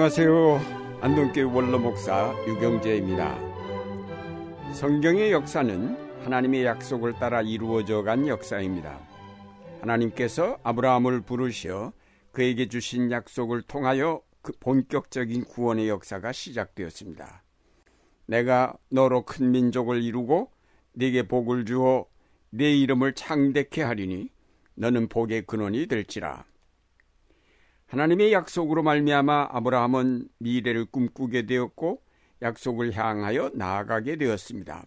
안녕하세요. 안동교회 원로 목사 유경재입니다. 성경의 역사는 하나님의 약속을 따라 이루어져 간 역사입니다. 하나님께서 아브라함을 부르시어 그에게 주신 약속을 통하여 그 본격적인 구원의 역사가 시작되었습니다. 내가 너로 큰 민족을 이루고 네게 복을 주어 네 이름을 창대케 하리니 너는 복의 근원이 될지라. 하나님의 약속으로 말미암아 아브라함은 미래를 꿈꾸게 되었고 약속을 향하여 나아가게 되었습니다.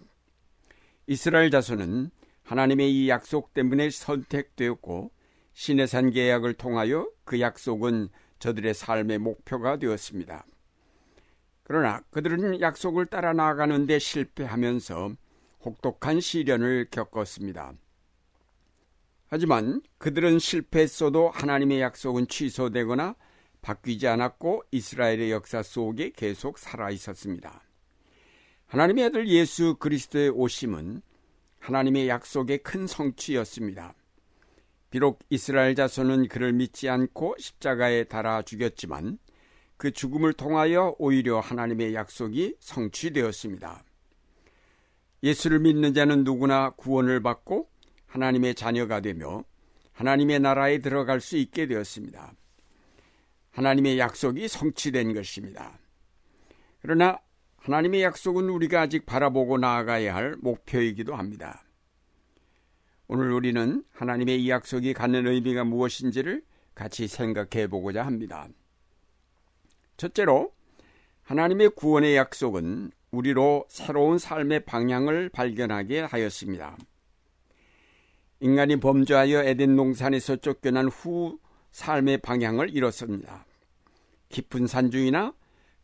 이스라엘 자손은 하나님의 이 약속 때문에 선택되었고 신의 산 계약을 통하여 그 약속은 저들의 삶의 목표가 되었습니다. 그러나 그들은 약속을 따라 나아가는데 실패하면서 혹독한 시련을 겪었습니다. 하지만 그들은 실패했어도 하나님의 약속은 취소되거나 바뀌지 않았고 이스라엘의 역사 속에 계속 살아 있었습니다. 하나님의 아들 예수 그리스도의 오심은 하나님의 약속의 큰 성취였습니다. 비록 이스라엘 자손은 그를 믿지 않고 십자가에 달아 죽였지만 그 죽음을 통하여 오히려 하나님의 약속이 성취되었습니다. 예수를 믿는 자는 누구나 구원을 받고 하나님의 자녀가 되며 하나님의 나라에 들어갈 수 있게 되었습니다. 하나님의 약속이 성취된 것입니다. 그러나 하나님의 약속은 우리가 아직 바라보고 나아가야 할 목표이기도 합니다. 오늘 우리는 하나님의 이 약속이 갖는 의미가 무엇인지를 같이 생각해 보고자 합니다. 첫째로, 하나님의 구원의 약속은 우리로 새로운 삶의 방향을 발견하게 하였습니다. 인간이 범죄하여 에덴 농산에서 쫓겨난 후 삶의 방향을 잃었습니다. 깊은 산중이나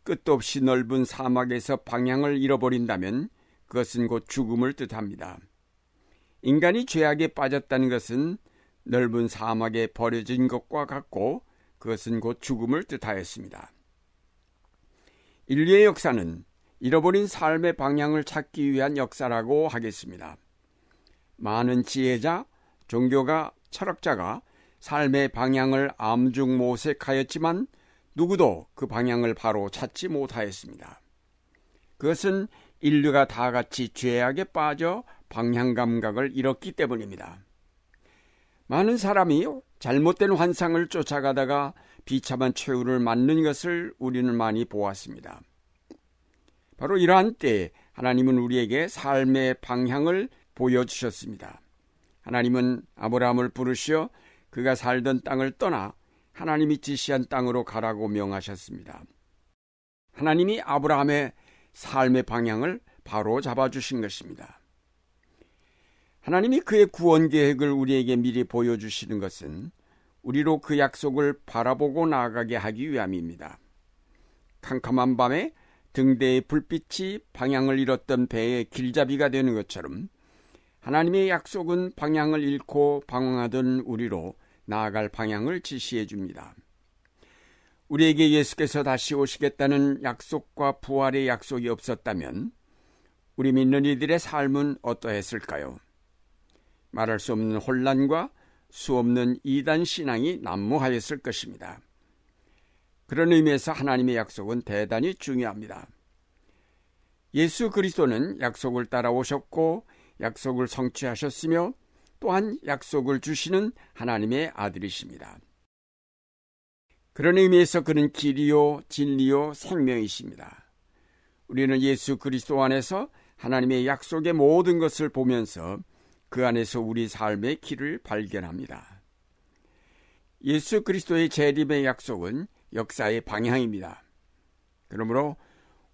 끝도 없이 넓은 사막에서 방향을 잃어버린다면 그것은 곧 죽음을 뜻합니다. 인간이 죄악에 빠졌다는 것은 넓은 사막에 버려진 것과 같고 그것은 곧 죽음을 뜻하였습니다. 인류의 역사는 잃어버린 삶의 방향을 찾기 위한 역사라고 하겠습니다. 많은 지혜자, 종교가 철학자가 삶의 방향을 암중 모색하였지만 누구도 그 방향을 바로 찾지 못하였습니다. 그것은 인류가 다 같이 죄악에 빠져 방향 감각을 잃었기 때문입니다. 많은 사람이 잘못된 환상을 쫓아가다가 비참한 최후를 맞는 것을 우리는 많이 보았습니다. 바로 이러한 때 하나님은 우리에게 삶의 방향을 보여주셨습니다. 하나님은 아브라함을 부르시어 그가 살던 땅을 떠나 하나님이 지시한 땅으로 가라고 명하셨습니다. 하나님이 아브라함의 삶의 방향을 바로 잡아주신 것입니다. 하나님이 그의 구원 계획을 우리에게 미리 보여주시는 것은 우리로 그 약속을 바라보고 나아가게 하기 위함입니다. 캄캄한 밤에 등대의 불빛이 방향을 잃었던 배의 길잡이가 되는 것처럼 하나님의 약속은 방향을 잃고 방황하던 우리로 나아갈 방향을 지시해 줍니다. 우리에게 예수께서 다시 오시겠다는 약속과 부활의 약속이 없었다면 우리 믿는 이들의 삶은 어떠했을까요? 말할 수 없는 혼란과 수 없는 이단 신앙이 난무하였을 것입니다. 그런 의미에서 하나님의 약속은 대단히 중요합니다. 예수 그리스도는 약속을 따라 오셨고 약속을 성취하셨으며 또한 약속을 주시는 하나님의 아들이십니다. 그런 의미에서 그는 길이요, 진리요, 생명이십니다. 우리는 예수 그리스도 안에서 하나님의 약속의 모든 것을 보면서 그 안에서 우리 삶의 길을 발견합니다. 예수 그리스도의 재림의 약속은 역사의 방향입니다. 그러므로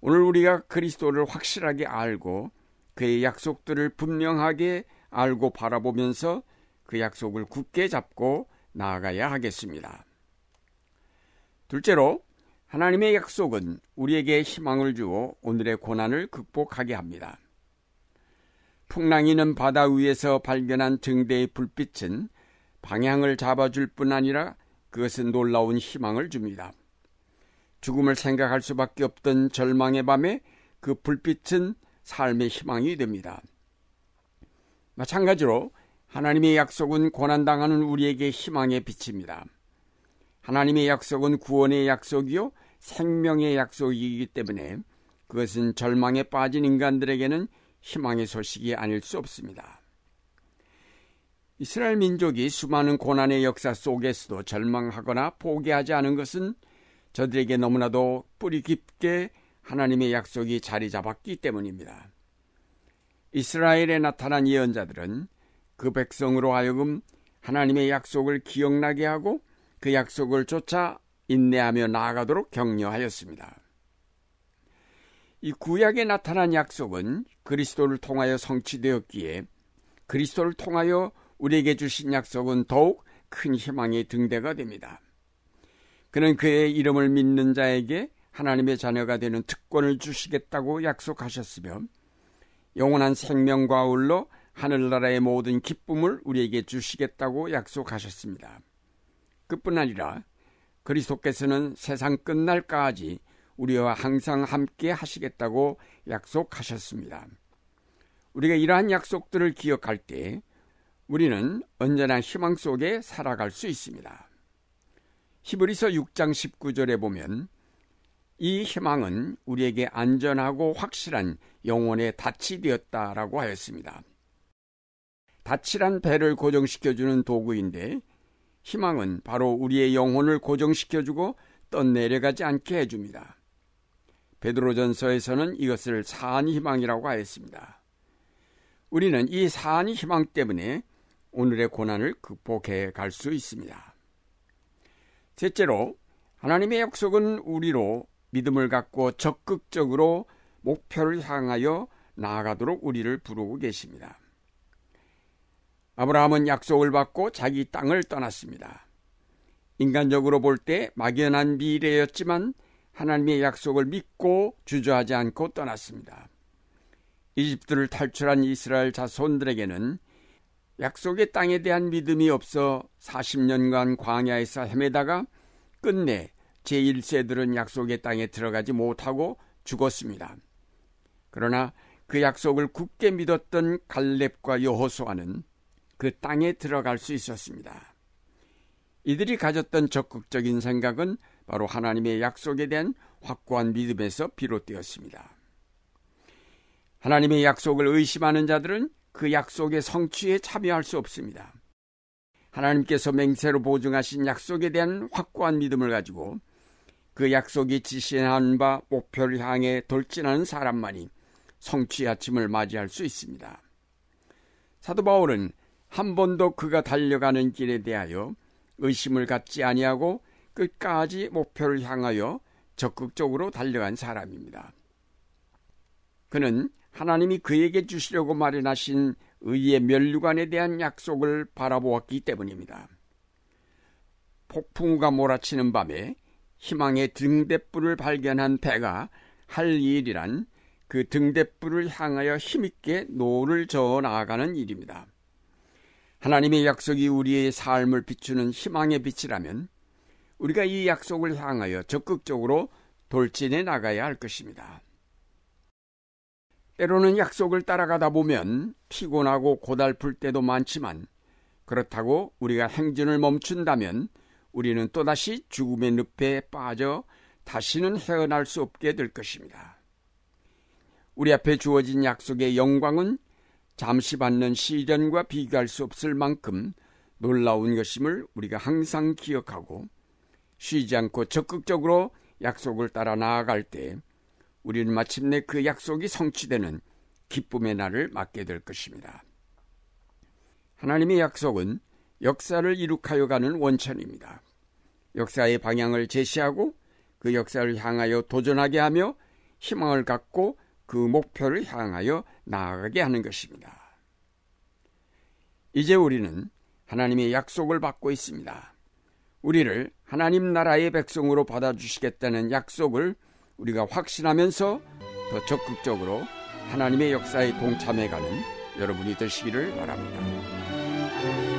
오늘 우리가 그리스도를 확실하게 알고 그의 약속들을 분명하게 알고 바라보면서 그 약속을 굳게 잡고 나아가야 하겠습니다. 둘째로 하나님의 약속은 우리에게 희망을 주어 오늘의 고난을 극복하게 합니다. 풍랑이는 바다 위에서 발견한 등대의 불빛은 방향을 잡아줄 뿐 아니라 그것은 놀라운 희망을 줍니다. 죽음을 생각할 수밖에 없던 절망의 밤에 그 불빛은 삶의 희망이 됩니다. 마찬가지로 하나님의 약속은 고난당하는 우리에게 희망의 빛입니다. 하나님의 약속은 구원의 약속이요 생명의 약속이기 때문에 그것은 절망에 빠진 인간들에게는 희망의 소식이 아닐 수 없습니다. 이스라엘 민족이 수많은 고난의 역사 속에서도 절망하거나 포기하지 않은 것은 저들에게 너무나도 뿌리 깊게 하나님의 약속이 자리 잡았기 때문입니다. 이스라엘에 나타난 예언자들은 그 백성으로 하여금 하나님의 약속을 기억나게 하고 그 약속을 쫓아 인내하며 나아가도록 격려하였습니다. 이 구약에 나타난 약속은 그리스도를 통하여 성취되었기에 그리스도를 통하여 우리에게 주신 약속은 더욱 큰 희망의 등대가 됩니다. 그는 그의 이름을 믿는 자에게 하나님의 자녀가 되는 특권을 주시겠다고 약속하셨으며 영원한 생명과 아울러 하늘나라의 모든 기쁨을 우리에게 주시겠다고 약속하셨습니다. 그뿐 아니라 그리스도께서는 세상 끝날까지 우리와 항상 함께 하시겠다고 약속하셨습니다. 우리가 이러한 약속들을 기억할 때 우리는 언제나 희망 속에 살아갈 수 있습니다. 히브리서 6장 19절에 보면 이 희망은 우리에게 안전하고 확실한 영혼의 닻이 되었다라고 하였습니다. 닻이란 배를 고정시켜주는 도구인데 희망은 바로 우리의 영혼을 고정시켜주고 떠내려가지 않게 해줍니다. 베드로전서에서는 이것을 사한 희망이라고 하였습니다. 우리는 이 사한 희망 때문에 오늘의 고난을 극복해 갈 수 있습니다. 셋째로 하나님의 약속은 우리로 믿음을 갖고 적극적으로 목표를 향하여 나아가도록 우리를 부르고 계십니다. 아브라함은 약속을 받고 자기 땅을 떠났습니다. 인간적으로 볼 때 막연한 미래였지만 하나님의 약속을 믿고 주저하지 않고 떠났습니다. 이집트를 탈출한 이스라엘 자손들에게는 약속의 땅에 대한 믿음이 없어 40년간 광야에서 헤매다가 끝내 제1세들은 약속의 땅에 들어가지 못하고 죽었습니다. 그러나 그 약속을 굳게 믿었던 갈렙과 여호수아는 그 땅에 들어갈 수 있었습니다. 이들이 가졌던 적극적인 생각은 바로 하나님의 약속에 대한 확고한 믿음에서 비롯되었습니다. 하나님의 약속을 의심하는 자들은 그 약속의 성취에 참여할 수 없습니다. 하나님께서 맹세로 보증하신 약속에 대한 확고한 믿음을 가지고 그 약속이 지시한 바 목표를 향해 돌진하는 사람만이 성취의 아침을 맞이할 수 있습니다. 사도 바울은 한 번도 그가 달려가는 길에 대하여 의심을 갖지 아니하고 끝까지 목표를 향하여 적극적으로 달려간 사람입니다. 그는 하나님이 그에게 주시려고 마련하신 의의 면류관에 대한 약속을 바라보았기 때문입니다. 폭풍우가 몰아치는 밤에 희망의 등대불을 발견한 배가 할 일이란 그 등대불을 향하여 힘있게 노를 저어 나아가는 일입니다. 하나님의 약속이 우리의 삶을 비추는 희망의 빛이라면 우리가 이 약속을 향하여 적극적으로 돌진해 나가야 할 것입니다. 때로는 약속을 따라가다 보면 피곤하고 고달플 때도 많지만 그렇다고 우리가 행진을 멈춘다면 우리는 또다시 죽음의 늪에 빠져 다시는 헤어날 수 없게 될 것입니다. 우리 앞에 주어진 약속의 영광은 잠시 받는 시련과 비교할 수 없을 만큼 놀라운 것임을 우리가 항상 기억하고 쉬지 않고 적극적으로 약속을 따라 나아갈 때 우리는 마침내 그 약속이 성취되는 기쁨의 날을 맞게 될 것입니다. 하나님의 약속은 역사를 이룩하여 가는 원천입니다. 역사의 방향을 제시하고 그 역사를 향하여 도전하게 하며 희망을 갖고 그 목표를 향하여 나아가게 하는 것입니다. 이제 우리는 하나님의 약속을 받고 있습니다. 우리를 하나님 나라의 백성으로 받아주시겠다는 약속을 우리가 확신하면서 더 적극적으로 하나님의 역사에 동참해가는 여러분이 되시기를 바랍니다.